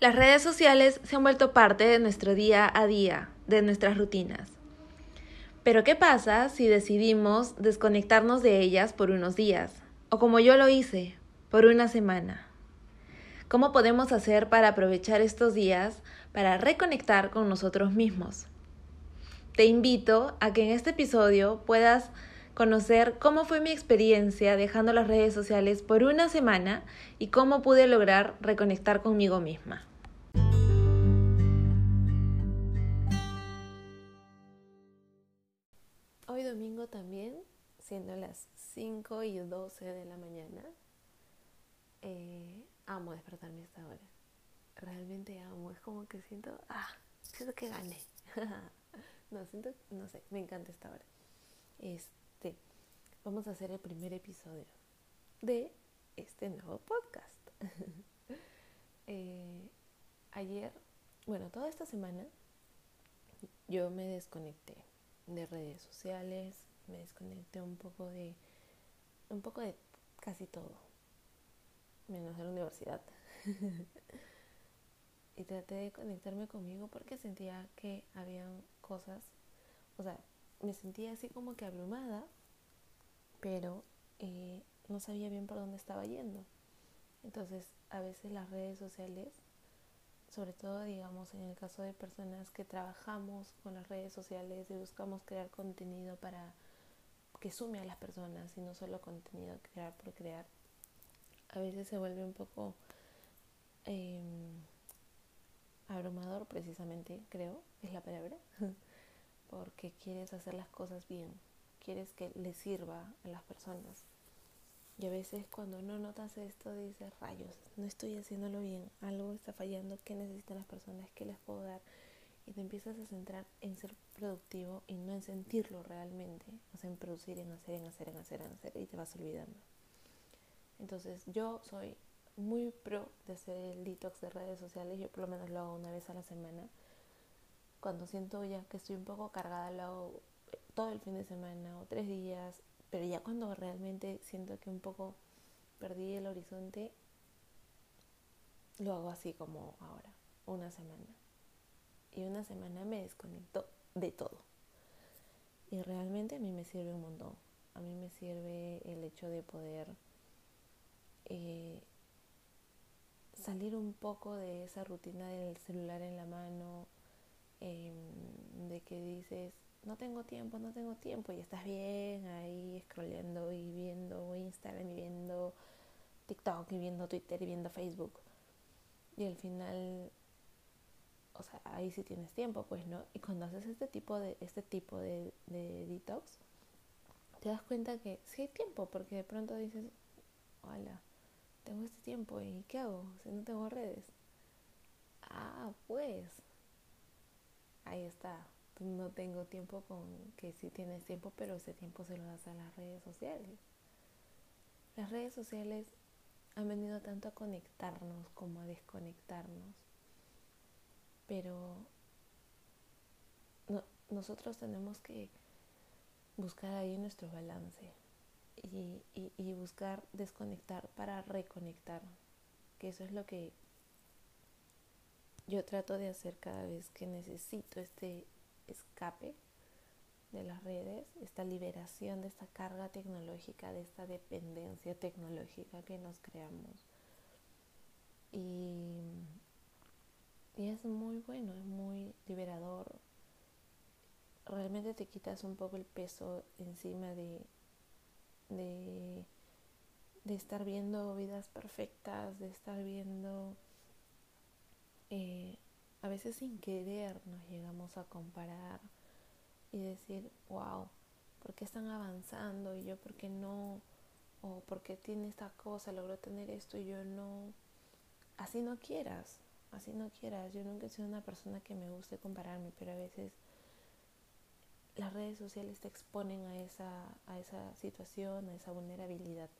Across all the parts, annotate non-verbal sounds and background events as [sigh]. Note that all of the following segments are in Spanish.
Las redes sociales se han vuelto parte de nuestro día a día, de nuestras rutinas. Pero ¿qué pasa si decidimos desconectarnos de ellas por unos días? O como yo lo hice, por una semana. ¿Cómo podemos hacer para aprovechar estos días para reconectar con nosotros mismos? Te invito a que en este episodio puedas conocer cómo fue mi experiencia dejando las redes sociales por una semana y cómo pude lograr reconectar conmigo misma. Hoy domingo también, siendo las 5 y 12 de la mañana, eh, amo despertarme a esta hora. Realmente amo, es como que siento, ah, siento que gané. [laughs] no, siento, no sé, me encanta esta hora. Este, vamos a hacer el primer episodio de este nuevo podcast. [laughs] eh, ayer, bueno, toda esta semana yo me desconecté de redes sociales, me desconecté un poco de un poco de casi todo, menos de la universidad. [laughs] y traté de conectarme conmigo porque sentía que habían cosas, o sea, me sentía así como que abrumada, pero eh, no sabía bien por dónde estaba yendo. Entonces, a veces las redes sociales sobre todo digamos en el caso de personas que trabajamos con las redes sociales y buscamos crear contenido para que sume a las personas y no solo contenido crear por crear, a veces se vuelve un poco em, abrumador precisamente, creo, es la palabra, [laughs] porque quieres hacer las cosas bien, quieres que le sirva a las personas. Y a veces cuando no notas esto dices, rayos, no estoy haciéndolo bien, algo está fallando, ¿qué necesitan las personas? ¿Qué les puedo dar? Y te empiezas a centrar en ser productivo y no en sentirlo realmente, o sea, en producir, en hacer, en hacer, en hacer, en hacer, y te vas olvidando. Entonces yo soy muy pro de hacer el detox de redes sociales, yo por lo menos lo hago una vez a la semana. Cuando siento ya que estoy un poco cargada, lo hago todo el fin de semana o tres días pero ya cuando realmente siento que un poco perdí el horizonte, lo hago así como ahora, una semana. Y una semana me desconecto de todo. Y realmente a mí me sirve un montón. A mí me sirve el hecho de poder eh, salir un poco de esa rutina del celular en la mano, em, de que dices, no tengo tiempo, no tengo tiempo, y estás bien ahí scrolleando y viendo Instagram y viendo TikTok y viendo Twitter y viendo Facebook. Y al final, o sea, ahí sí tienes tiempo, pues, ¿no? Y cuando haces este tipo de, este tipo de, de detox, te das cuenta que sí hay tiempo, porque de pronto dices, hola, tengo este tiempo, ¿y qué hago? Si no tengo redes. Ah, pues, ahí está, no tengo tiempo con que sí tienes tiempo, pero ese tiempo se lo das a las redes sociales. Las redes sociales han venido tanto a conectarnos como a desconectarnos, pero nosotros tenemos que buscar ahí nuestro balance y, y buscar desconectar para reconectar, que eso es lo que yo trato de hacer cada vez que necesito este escape de las redes, esta liberación de esta carga tecnológica, de esta dependencia tecnológica que nos creamos. Y, es muy bueno, es muy liberador. Realmente te quitas un poco el peso encima de, de, estar viendo vidas perfectas, de estar viendo eh, a veces sin querer nos llegamos a comparar y decir, wow, ¿por qué están avanzando? Y yo, ¿por qué no? O ¿por qué tiene esta cosa? Logró tener esto y yo no. Así no quieras, así no quieras. Yo nunca he sido una persona que me guste compararme, pero a veces las redes sociales te exponen a esa, a esa situación, a esa vulnerabilidad.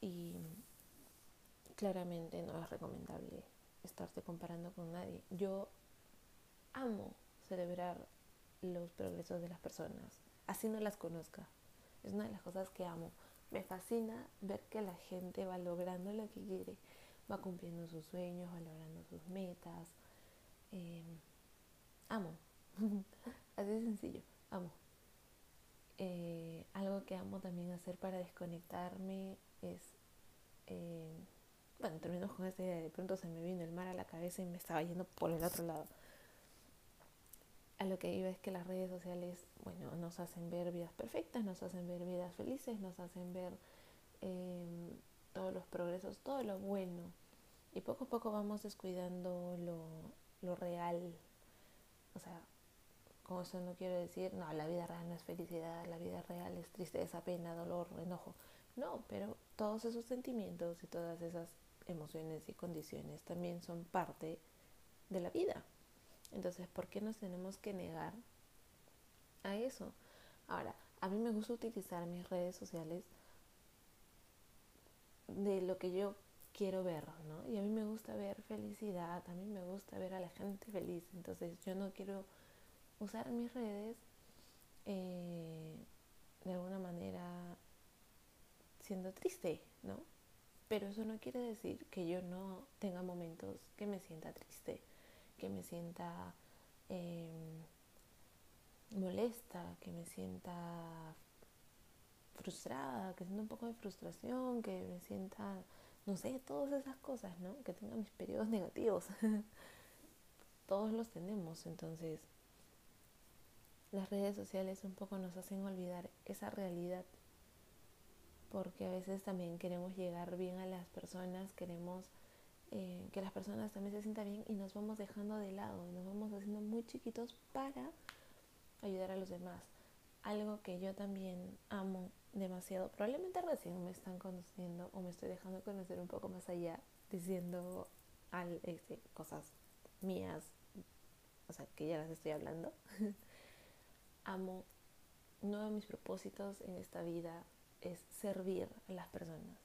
Y claramente no es recomendable estarte comparando con nadie. Yo amo celebrar los progresos de las personas, así no las conozca. Es una de las cosas que amo. Me fascina ver que la gente va logrando lo que quiere, va cumpliendo sus sueños, va logrando sus metas. Eh, amo, [laughs] así de sencillo, amo. Eh, algo que amo también hacer para desconectarme es, eh, bueno, termino con esta idea, de pronto se me vino el mar a la cabeza y me estaba yendo por el otro lado. A lo que iba es que las redes sociales, bueno, nos hacen ver vidas perfectas, nos hacen ver vidas felices, nos hacen ver eh, todos los progresos, todo lo bueno. Y poco a poco vamos descuidando lo, lo real. O sea, con eso no quiero decir, no, la vida real no es felicidad, la vida real es tristeza, pena, dolor, enojo. No, pero todos esos sentimientos y todas esas emociones y condiciones también son parte de la vida. Entonces, ¿por qué nos tenemos que negar a eso? Ahora, a mí me gusta utilizar mis redes sociales de lo que yo quiero ver, ¿no? Y a mí me gusta ver felicidad, a mí me gusta ver a la gente feliz, entonces yo no quiero usar mis redes eh, de alguna manera siendo triste, ¿no? Pero eso no quiere decir que yo no tenga momentos que me sienta triste, que me sienta em, molesta, que me sienta frustrada, que sienta un poco de frustración, que me sienta, no sé, todas esas cosas, ¿no? Que tenga mis periodos [laughs] negativos. Todos los tenemos, entonces las redes sociales un poco nos hacen olvidar esa realidad porque a veces también queremos llegar bien a las personas, queremos eh, que las personas también se sientan bien y nos vamos dejando de lado, nos vamos haciendo muy chiquitos para ayudar a los demás. Algo que yo también amo demasiado, probablemente recién me están conociendo o me estoy dejando conocer un poco más allá, diciendo al, este, cosas mías, o sea, que ya las estoy hablando. [laughs] amo, uno de mis propósitos en esta vida es servir a las personas.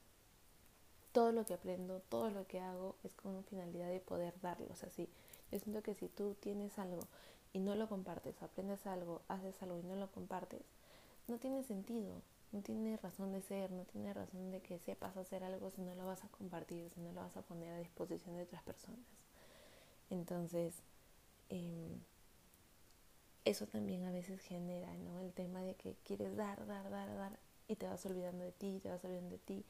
Todo lo que aprendo, todo lo que hago es con finalidad de poder darlos así. Yo siento que si tú tienes algo y no lo compartes, aprendes algo, haces algo y no lo compartes, no tiene sentido, no tiene razón de ser, no tiene razón de que sepas hacer algo si no lo vas a compartir, si no lo vas a poner a disposición de otras personas. Entonces, eh, eso también a veces genera, ¿no? El tema de que quieres dar, dar, dar, dar y te vas olvidando de ti, te vas olvidando de ti.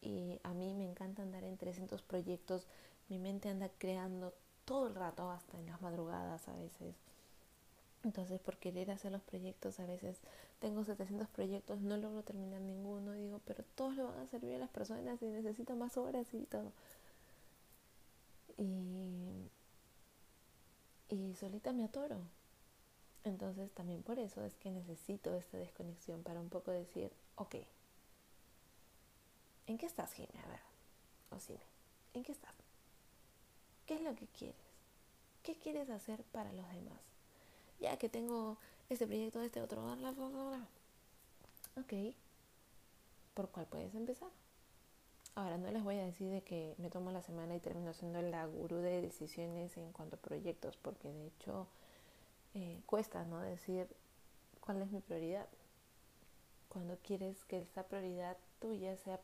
Y a mí me encanta andar en 300 proyectos, mi mente anda creando todo el rato, hasta en las madrugadas a veces. Entonces, por querer hacer los proyectos, a veces tengo 700 proyectos, no logro terminar ninguno, digo, pero todos le van a servir a las personas y necesito más horas y todo. Y, y solita me atoro. Entonces también por eso es que necesito esta desconexión para un poco decir, ok, ¿en qué estás, Jimmy? A ver, o sí, ¿en qué estás? ¿Qué es lo que quieres? ¿Qué quieres hacer para los demás? Ya que tengo este proyecto, este otro, bla, bla, bla. Ok, ¿por cuál puedes empezar? Ahora, no les voy a decir de que me tomo la semana y termino siendo la gurú de decisiones en cuanto a proyectos, porque de hecho eh, cuesta, ¿no? Decir cuál es mi prioridad. Cuando quieres que esta prioridad tuya sea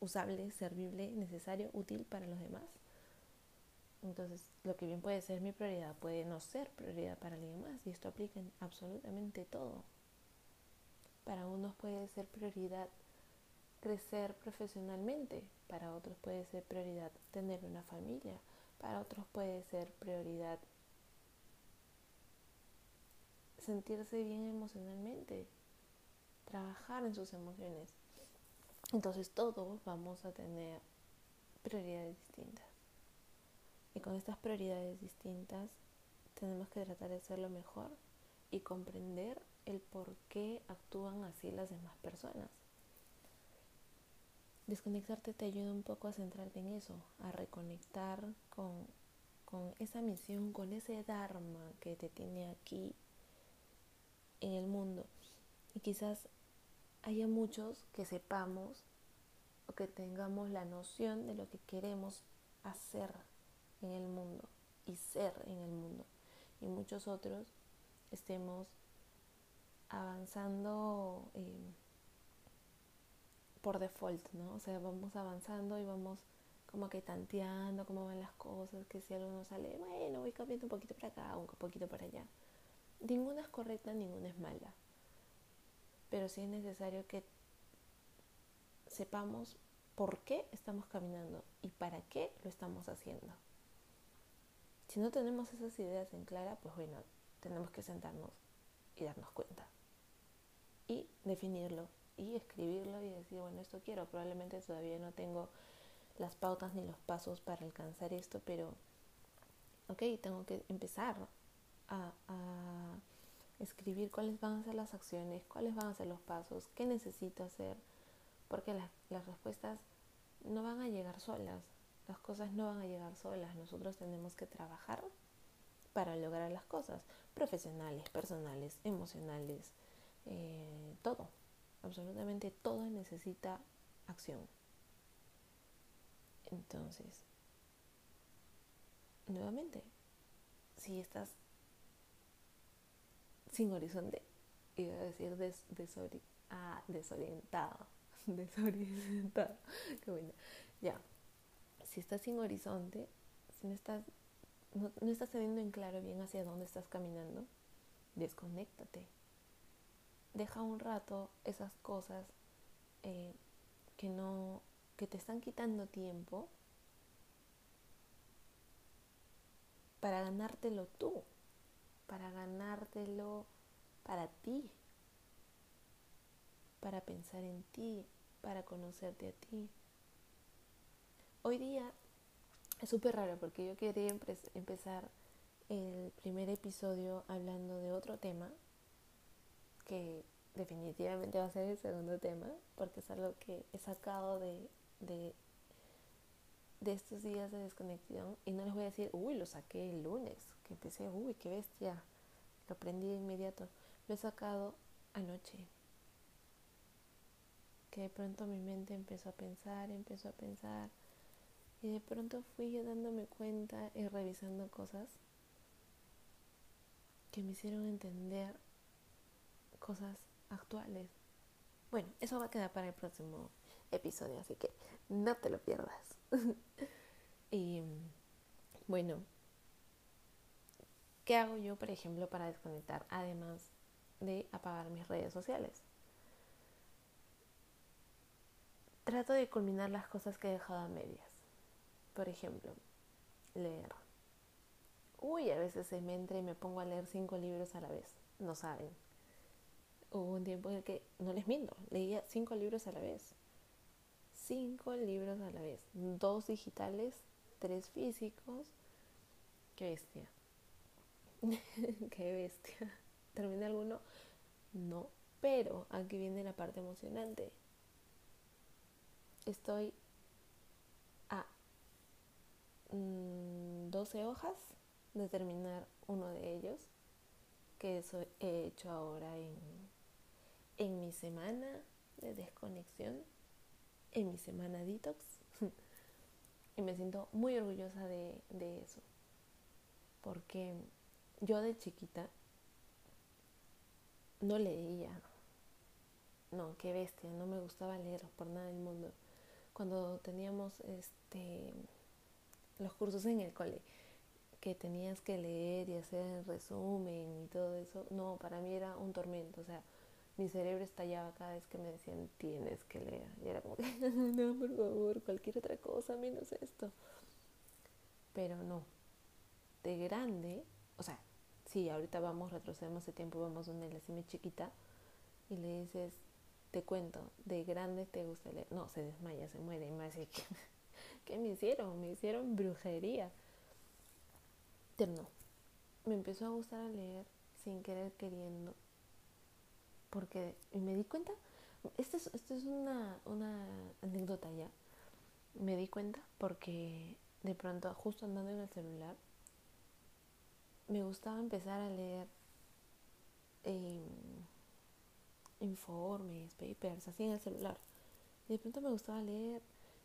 usable, servible, necesario, útil para los demás. Entonces, lo que bien puede ser mi prioridad puede no ser prioridad para alguien más y esto aplica en absolutamente todo. Para unos puede ser prioridad crecer profesionalmente, para otros puede ser prioridad tener una familia, para otros puede ser prioridad sentirse bien emocionalmente, trabajar en sus emociones. Entonces todos vamos a tener prioridades distintas. Y con estas prioridades distintas tenemos que tratar de hacerlo mejor y comprender el por qué actúan así las demás personas. Desconectarte te ayuda un poco a centrarte en eso, a reconectar con, con esa misión, con ese Dharma que te tiene aquí en el mundo. Y quizás haya muchos que sepamos o que tengamos la noción de lo que queremos hacer en el mundo y ser en el mundo. Y muchos otros estemos avanzando eh, por default, ¿no? O sea, vamos avanzando y vamos como que tanteando cómo van las cosas, que si algo no sale, bueno, voy cambiando un poquito para acá, un poquito para allá. Ninguna es correcta, ninguna es mala. Pero sí es necesario que sepamos por qué estamos caminando y para qué lo estamos haciendo. Si no tenemos esas ideas en clara, pues bueno, tenemos que sentarnos y darnos cuenta. Y definirlo y escribirlo y decir, bueno, esto quiero. Probablemente todavía no tengo las pautas ni los pasos para alcanzar esto, pero, ok, tengo que empezar a, escribir cuáles van a ser las acciones, cuáles van a ser los pasos, qué necesito hacer, porque las, las respuestas no van a llegar solas, las cosas no van a llegar solas, nosotros tenemos que trabajar para lograr las cosas, profesionales, personales, emocionales, eh, todo, absolutamente todo necesita acción. Entonces, nuevamente, si estás sin horizonte, iba a decir des, ah, desorientado, [laughs] desorientado, [laughs] qué bueno, ya, si estás sin horizonte, si no estás, no, estás teniendo en claro bien hacia dónde estás caminando, desconéctate. Deja un rato esas cosas eh, que no que te están quitando tiempo para ganártelo tú, para ganártelo para ti, para pensar en ti, para conocerte a ti. Hoy día es súper raro porque yo quería empezar el primer episodio hablando de otro tema que definitivamente va a ser el segundo tema porque es algo que he sacado de, de, estos días de desconexión y no les voy a decir, uy, lo saqué el lunes, que empecé, uy, qué bestia, lo aprendí de inmediato, lo he sacado anoche, que de pronto mi mente empezó a pensar, empezó a pensar y de pronto fui yo dándome cuenta y revisando cosas que me hicieron entender cosas actuales. Bueno, eso va a quedar para el próximo episodio, así que no te lo pierdas. [laughs] y bueno, ¿qué hago yo, por ejemplo, para desconectar? Además de apagar mis redes sociales. Trato de culminar las cosas que he dejado a medias. Por ejemplo, leer. Uy, a veces se me entra y me pongo a leer cinco libros a la vez. No saben. Hubo un tiempo en el que, no les miento, leía cinco libros a la vez cinco libros a la vez, dos digitales, tres físicos. Qué bestia. [laughs] Qué bestia. ¿Termina alguno? No, pero aquí viene la parte emocionante. Estoy a 12 mm, hojas de terminar uno de ellos, que eso he hecho ahora en, en mi semana de desconexión en mi semana detox. [laughs] Y me siento muy orgullosa de, de eso. Porque yo de chiquita no leía. No, qué bestia, no me gustaba leer por nada del mundo. Cuando teníamos este los cursos en el cole, que tenías que leer y hacer resumen y todo eso, no, para mí era un tormento, o sea, mi cerebro estallaba cada vez que me decían tienes que leer. Y era como que, [laughs] no, por favor, cualquier otra cosa menos esto. Pero no. De grande, o sea, sí, ahorita vamos, retrocedemos de tiempo, vamos donde la cime chiquita y le dices, te cuento, de grande te gusta leer. No, se desmaya, se muere y me dice, ¿qué, ¿qué me hicieron? Me hicieron brujería. Pero no, me empezó a gustar leer sin querer queriendo porque me di cuenta, esto es, esto es una, una anécdota ya, me di cuenta porque de pronto justo andando en el celular me gustaba empezar a leer em, informes, papers, así en el celular. Y de pronto me gustaba leer,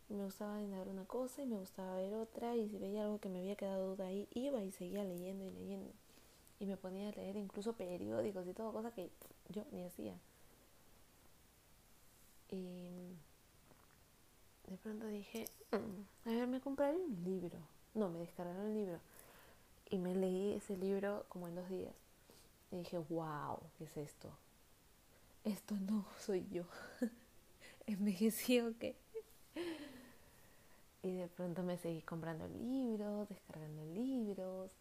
me gustaba leer una cosa y me gustaba ver otra, y si veía algo que me había quedado duda ahí, iba y seguía leyendo y leyendo. Y me ponía a leer incluso periódicos y todo, cosa que yo ni hacía. Y de pronto dije, mm, a ver, me compraré un libro. No, me descargaron un libro. Y me leí ese libro como en dos días. Y dije, wow, ¿qué es esto? Esto no soy yo. [laughs] Envejecí o qué. Y de pronto me seguí comprando libros, descargando libros.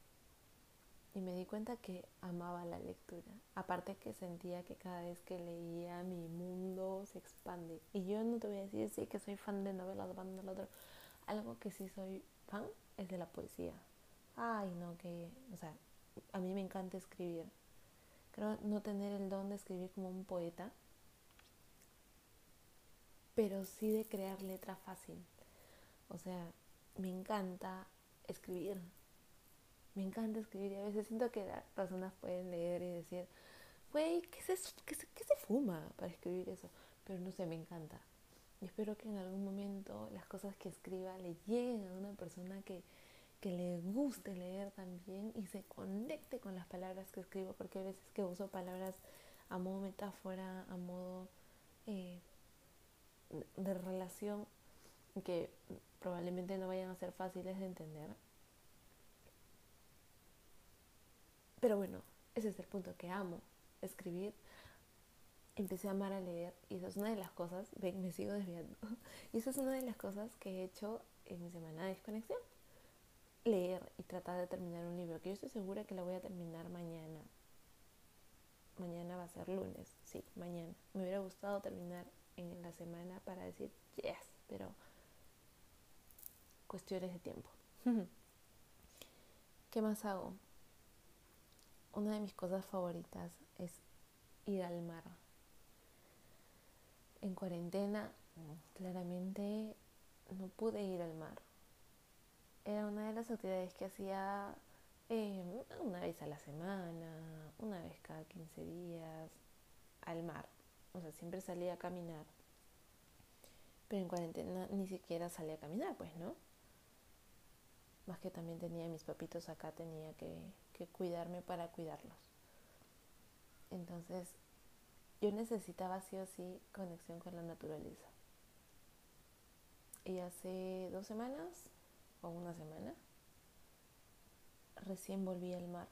Y me di cuenta que amaba la lectura. Aparte que sentía que cada vez que leía mi mundo se expande. Y yo no te voy a decir sí que soy fan de novelas, fan de lo otro. Algo que sí soy fan es de la poesía. Ay, no, que, o sea, a mí me encanta escribir. Creo no tener el don de escribir como un poeta, pero sí de crear letra fácil. O sea, me encanta escribir. Me encanta escribir y a veces siento que las personas pueden leer y decir, güey, ¿qué, se, ¿qué, ¿qué se fuma para escribir eso? Pero no sé, me encanta. Y espero que en algún momento las cosas que escriba le lleguen a una persona que, que le guste leer también y se conecte con las palabras que escribo, porque a veces que uso palabras a modo metáfora, a modo eh, de relación, que probablemente no vayan a ser fáciles de entender. Pero bueno, ese es el punto que amo, escribir. Empecé a amar a leer y esa es una de las cosas, ven, me sigo desviando, [laughs] y esa es una de las cosas que he hecho en mi semana de desconexión. Leer y tratar de terminar un libro, que yo estoy segura que lo voy a terminar mañana. Mañana va a ser lunes, sí, mañana. Me hubiera gustado terminar en la semana para decir yes, pero cuestiones de tiempo. [laughs] ¿Qué más hago? Una de mis cosas favoritas es ir al mar. En cuarentena, claramente no pude ir al mar. Era una de las actividades que hacía eh, una vez a la semana, una vez cada 15 días, al mar. O sea, siempre salía a caminar. Pero en cuarentena ni siquiera salía a caminar, pues, ¿no? más que también tenía mis papitos acá, tenía que, cuidarme para cuidarlos. Entonces, yo necesitaba sí o sí conexión con la naturaleza. Y hace dos semanas o una semana, recién volví al mar.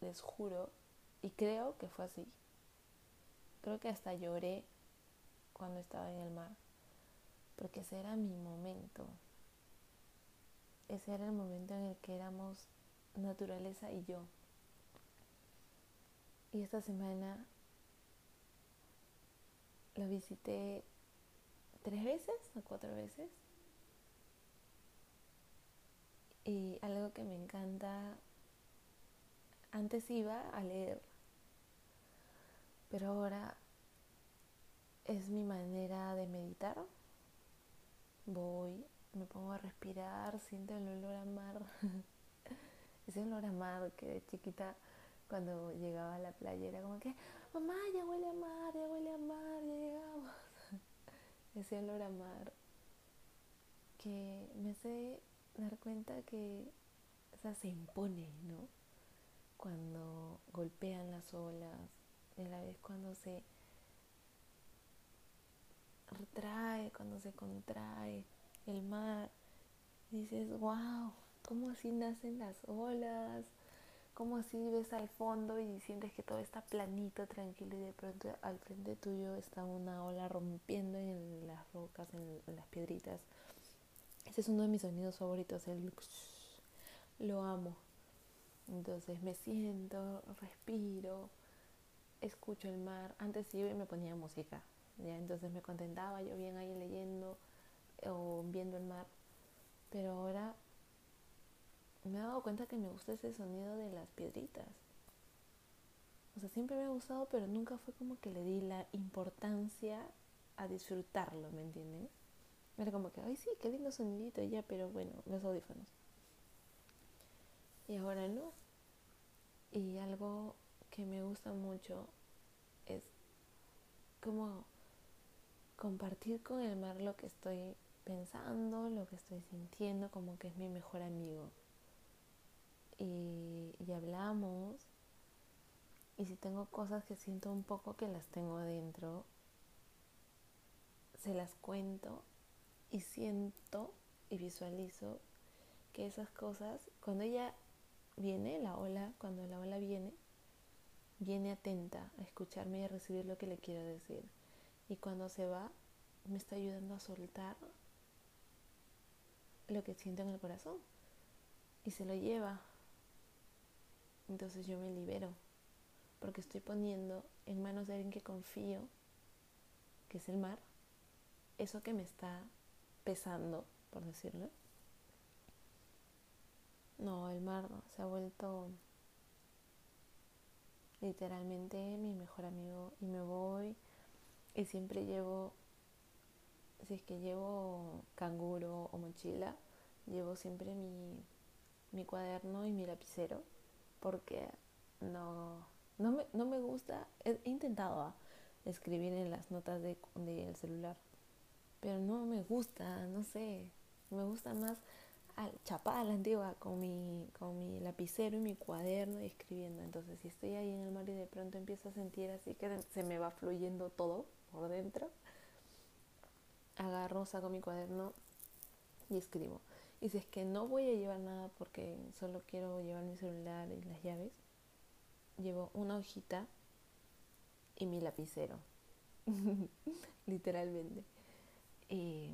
Les juro, y creo que fue así. Creo que hasta lloré cuando estaba en el mar, porque ese era mi momento ese era el momento en el que éramos naturaleza y yo. Y esta semana lo visité tres veces o cuatro veces. Y algo que me encanta, antes iba a leer, pero ahora es mi manera de meditar. Voy me pongo a respirar, siento el olor a mar. [laughs] Ese olor a mar que de chiquita cuando llegaba a la playa era como que, mamá, ya huele a mar, ya huele a mar, ya llegamos. [laughs] Ese olor a mar que me hace dar cuenta que o se impone, ¿no? Cuando golpean las olas, y a la vez cuando se retrae, cuando se contrae el mar, dices, wow, ¿cómo así nacen las olas? ¿Cómo así ves al fondo y sientes que todo está planito, tranquilo y de pronto al frente tuyo está una ola rompiendo en las rocas, en, las piedritas? Ese es uno de mis sonidos favoritos, el lo amo. Entonces me siento, respiro, escucho el mar. Antes y me ponía música, ¿ya? entonces me contentaba yo bien ahí leyendo o viendo el mar. Pero ahora me he dado cuenta que me gusta ese sonido de las piedritas. O sea, siempre me ha gustado, pero nunca fue como que le di la importancia a disfrutarlo, ¿me entienden? Era como que, ay, sí, qué lindo sonidito, ya, pero bueno, los audífonos. Y ahora no. Y algo que me gusta mucho es como compartir con el mar lo que estoy pensando, lo que estoy sintiendo, como que es mi mejor amigo. Y, y hablamos. Y si tengo cosas que siento un poco que las tengo adentro, se las cuento y siento y visualizo que esas cosas, cuando ella viene, la ola, cuando la ola viene, viene atenta a escucharme y a recibir lo que le quiero decir. Y cuando se va, me está ayudando a soltar lo que siento en el corazón. Y se lo lleva. Entonces yo me libero. Porque estoy poniendo en manos de alguien que confío, que es el mar, eso que me está pesando, por decirlo. No, el mar se ha vuelto literalmente mi mejor amigo y me voy y siempre llevo, si es que llevo canguro o mochila, llevo siempre mi, mi cuaderno y mi lapicero porque no, no, me, no me gusta, he, intentado ah, escribir en las notas del de, celular, pero no me gusta, no sé, me gusta más chapada la antigua con mi, con mi lapicero y mi cuaderno y escribiendo. Entonces, si estoy ahí en el mar y de pronto empiezo a sentir así que se me va fluyendo todo por dentro, agarro, saco mi cuaderno y escribo. Y si es que no voy a llevar nada porque solo quiero llevar mi celular y las llaves, llevo una hojita y mi lapicero. [laughs] Literalmente. Y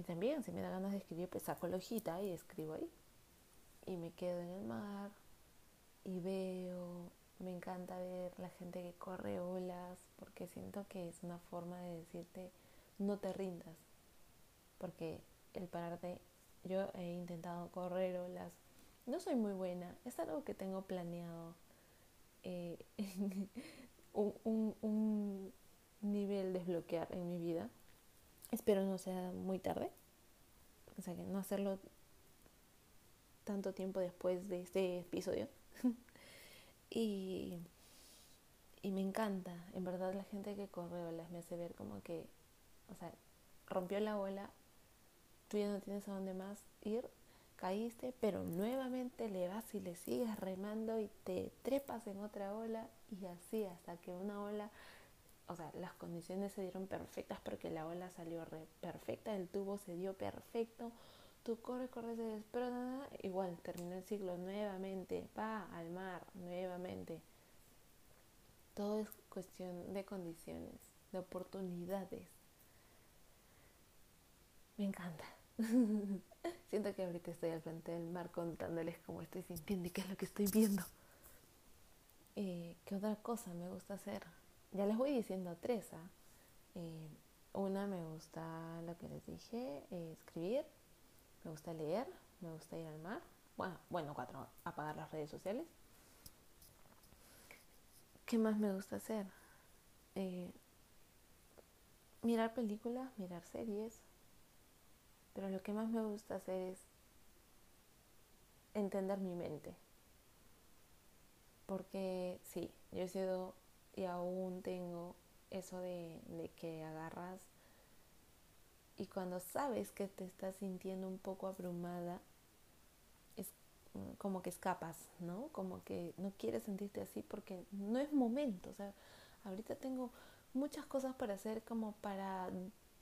y también, si me da ganas de escribir, pues saco la hojita y escribo ahí. Y me quedo en el mar y veo, me encanta ver la gente que corre olas, porque siento que es una forma de decirte, no te rindas. Porque el pararte, yo he intentado correr olas, no soy muy buena, es algo que tengo planeado. Eh, [laughs] un, un, un nivel desbloquear en mi vida Espero no sea muy tarde. O sea, que no hacerlo tanto tiempo después de este episodio. [laughs] y, y me encanta. En verdad la gente que corre olas me hace ver como que, o sea, rompió la ola, tú ya no tienes a dónde más ir, caíste, pero nuevamente le vas y le sigues remando y te trepas en otra ola y así hasta que una ola o sea, las condiciones se dieron perfectas porque la ola salió perfecta, el tubo se dio perfecto, tú corres, corres, se desprona, igual terminó el ciclo nuevamente, va al mar nuevamente. Todo es cuestión de condiciones, de oportunidades. Me encanta. [laughs] Siento que ahorita estoy al frente del mar contándoles cómo estoy sintiendo y qué es lo que estoy viendo. Eh, ¿Qué otra cosa me gusta hacer? ya les voy diciendo tres. ¿ah? Eh, una me gusta lo que les dije, eh, escribir, me gusta leer, me gusta ir al mar. Bueno, bueno, cuatro, apagar las redes sociales. ¿Qué más me gusta hacer? Eh, mirar películas, mirar series. Pero lo que más me gusta hacer es entender mi mente. Porque sí, yo he sido y aún tengo eso de, que agarras y cuando sabes que te estás sintiendo un poco abrumada, es como que escapas, ¿no? Como que no quieres sentirte así porque no es momento. O sea, ahorita tengo muchas cosas para hacer como para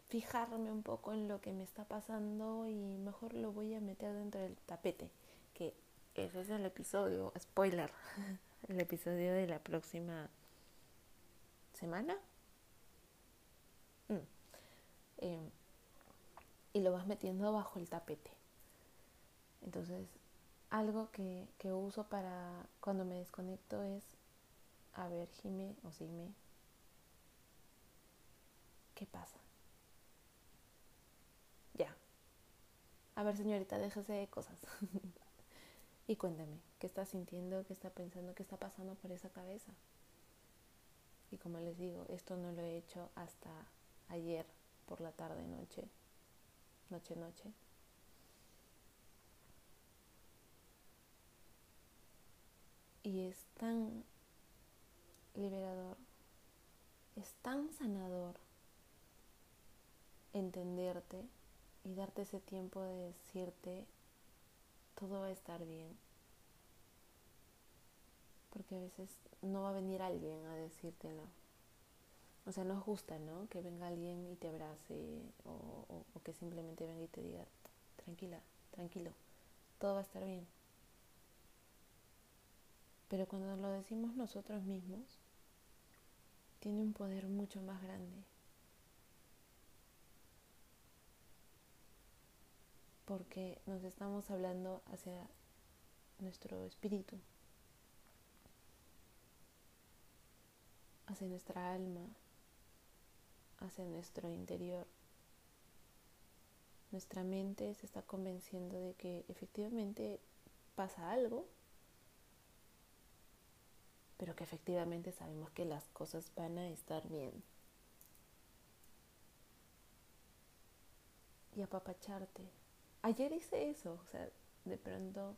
fijarme un poco en lo que me está pasando y mejor lo voy a meter dentro del tapete. Que ese es el episodio, spoiler, [laughs] el episodio de la próxima semana. Mm. Em, y lo vas metiendo bajo el tapete. Entonces, algo que, que, uso para cuando me desconecto es, a ver, Jime o Sime, ¿qué pasa? Ya. A ver, señorita, déjese de cosas. [laughs] y cuéntame, ¿qué está sintiendo? ¿Qué está pensando? ¿Qué está pasando por esa cabeza? Y como les digo, esto no lo he hecho hasta ayer por la tarde, noche, noche, noche. Y es tan liberador, es tan sanador entenderte y darte ese tiempo de decirte todo va a estar bien. Porque a veces no va a venir alguien a decírtelo. O sea, nos gusta, ¿no? Que venga alguien y te abrace o, o que simplemente venga y te diga, tranquila, tranquilo, todo va a estar bien. Pero cuando lo decimos nosotros mismos, tiene un poder mucho más grande. Porque nos estamos hablando hacia nuestro espíritu, hacia nuestra alma, hacia nuestro interior. Nuestra mente se está convenciendo de que efectivamente pasa algo pero que efectivamente sabemos que las cosas van a estar bien. Y apapacharte. Ayer hice eso, o sea, de pronto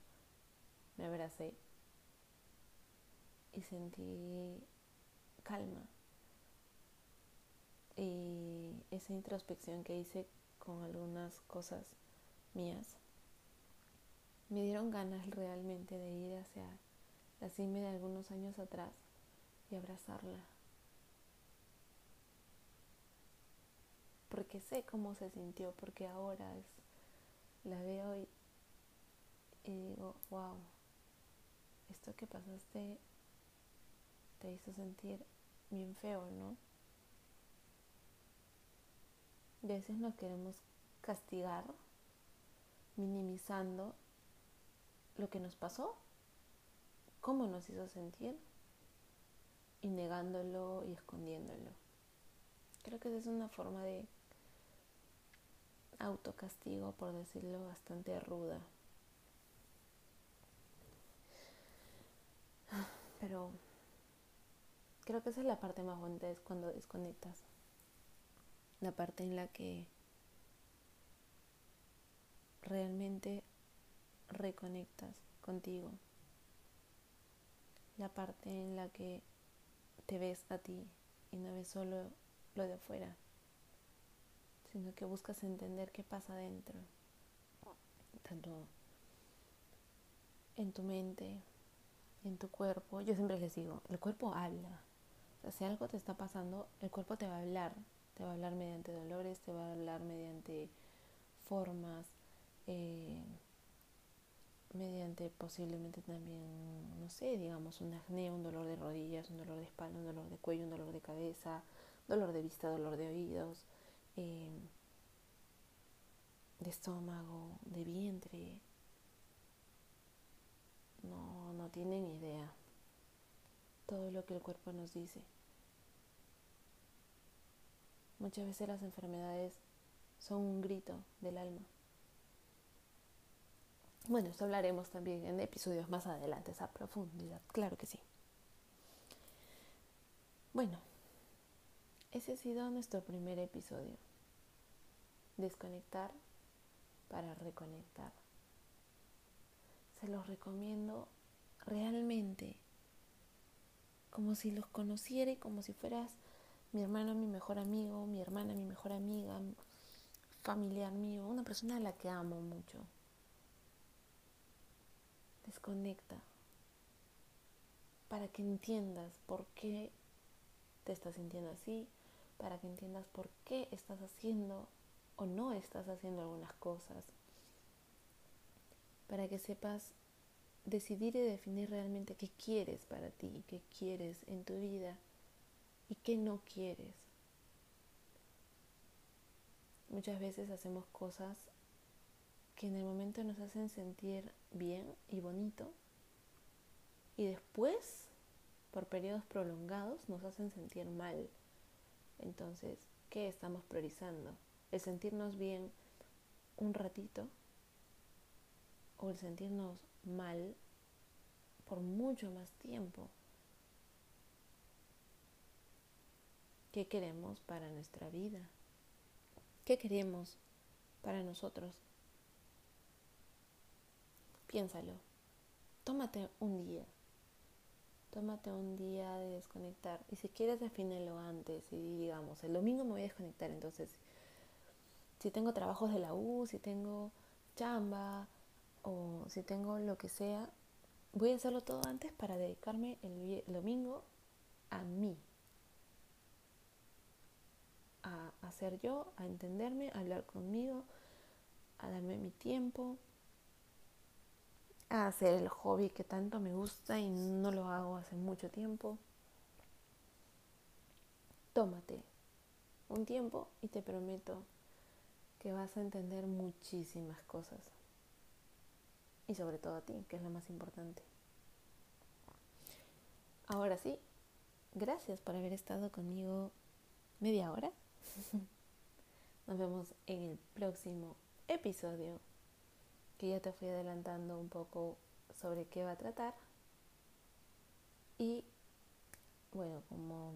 me abracé y sentí calma. Y esa introspección que hice con algunas cosas mías me dieron ganas realmente de ir hacia la cime de algunos años atrás y abrazarla. Porque sé cómo se sintió, porque ahora es, la veo y, digo, wow, esto que pasaste te hizo sentir bien feo, ¿no? A veces nos queremos castigar minimizando lo que nos pasó cómo nos hizo sentir y negándolo y escondiéndolo. Creo que esa es una forma de autocastigo, por decirlo, bastante ruda. Pero creo que esa es la parte más bonita, es cuando desconectas. La parte en la que realmente reconectas contigo la parte en la que te ves a ti y no ves solo lo de afuera, sino que buscas entender qué pasa dentro, tanto en tu mente, en tu cuerpo. Yo siempre les digo, el cuerpo habla. Si algo te está pasando, el cuerpo te va a hablar. Te va a hablar mediante dolores, te va a hablar mediante formas. Eh, mediante posiblemente también, no sé, digamos, un acné, un dolor de rodillas, un dolor de espalda, un dolor de cuello, un dolor de cabeza, dolor de vista, dolor de oídos, em, de estómago, de vientre. No, no tienen idea todo lo que el cuerpo nos dice. Muchas veces las enfermedades son un grito del alma. Bueno, esto hablaremos también en episodios más adelante, esa profundidad, claro que sí. Bueno, ese ha sido nuestro primer episodio. Desconectar para reconectar. Se los recomiendo realmente, como si los conociera y como si fueras mi hermano, mi mejor amigo, mi hermana, mi mejor amiga, familiar mío, una persona a la que amo mucho desconecta para que entiendas por qué te estás sintiendo así, para que entiendas por qué estás haciendo o no estás haciendo algunas cosas, para que sepas decidir y definir realmente qué quieres para ti, qué quieres en tu vida y qué no quieres. Muchas veces hacemos cosas que en el momento nos hacen sentir bien y bonito y después, por periodos prolongados, nos hacen sentir mal. Entonces, ¿qué estamos priorizando? ¿El sentirnos bien un ratito o el sentirnos mal por mucho más tiempo? ¿Qué queremos para nuestra vida? ¿Qué queremos para nosotros? Piénsalo. Tómate un día. Tómate un día de desconectar. Y si quieres, defínelo antes. Y digamos, el domingo me voy a desconectar. Entonces, si tengo trabajos de la U, si tengo chamba o si tengo lo que sea, voy a hacerlo todo antes para dedicarme el, domingo a mí. a, ser yo, a entenderme, a hablar conmigo, a darme mi tiempo, a hacer el hobby que tanto me gusta y no lo hago hace mucho tiempo. Tómate un tiempo y te prometo que vas a entender muchísimas cosas. Y sobre todo a ti, que es lo más importante. Ahora sí, gracias por haber estado conmigo media hora. [laughs] Nos vemos en el próximo episodio que ya te fui adelantando un poco sobre qué va a tratar. Y bueno, como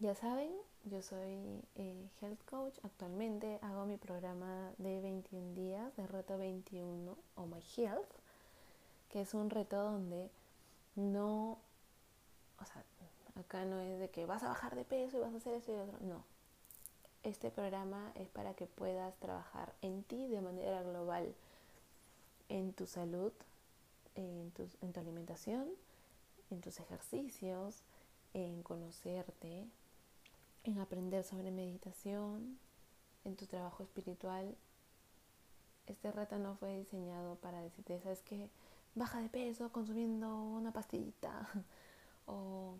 ya saben, yo soy eh, health coach. Actualmente hago mi programa de 21 días de reto 21 o My Health, que es un reto donde no, o sea, acá no es de que vas a bajar de peso y vas a hacer esto y otro, no. Este programa es para que puedas trabajar en ti de manera global en tu salud, en tu, tu alimentación, en tus ejercicios, en conocerte, en aprender sobre meditación, en tu trabajo espiritual. Este reto no fue diseñado para decirte, ¿sabes qué? Baja de peso consumiendo una pastillita. [laughs] o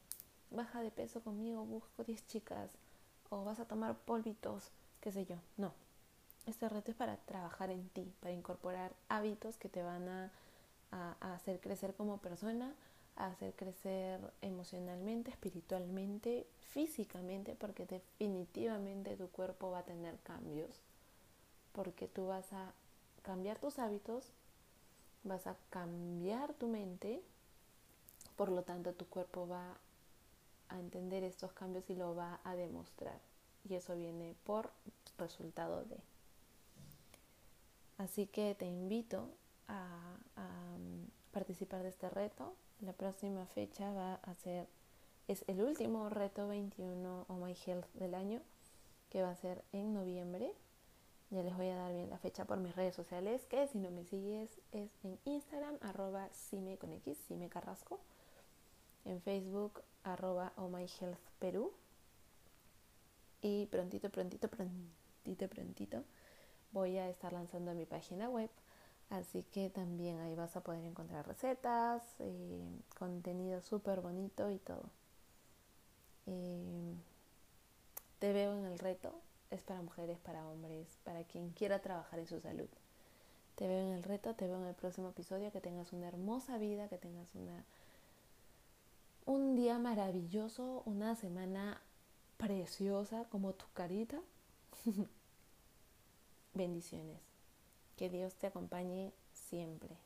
baja de peso conmigo, busco 10 chicas. O vas a tomar polvitos, qué sé yo. No, este reto es para trabajar en ti, para incorporar hábitos que te van a, hacer crecer como persona, a hacer crecer emocionalmente, espiritualmente, físicamente, porque definitivamente tu cuerpo va a tener cambios, porque tú vas a cambiar tus hábitos, vas a cambiar tu mente, por lo tanto tu cuerpo va a entender estos cambios y lo va a demostrar. Y eso viene por resultado de. Así que te invito a, mm, participar de este reto. La próxima fecha va a ser, es el último reto 21 o My Health del año, que va a ser en noviembre. Ya les voy a dar bien la fecha por mis redes sociales, que si no me sigues es en Instagram, arroba Cime con X, Cime Carrasco. En Facebook, arroba Oh My Health Perú. Y prontito, prontito, prontito, prontito voy a estar lanzando mi página web. Así que también ahí vas a poder encontrar recetas, eh, contenido súper bonito y todo. Eh, te veo en el reto. Es para mujeres, para hombres, para quien quiera trabajar en su salud. Te veo en el reto, te veo en el próximo episodio. Que tengas una hermosa vida, que tengas una, un día maravilloso, una semana preciosa como tu carita. [laughs] Bendiciones. Que Dios te acompañe siempre.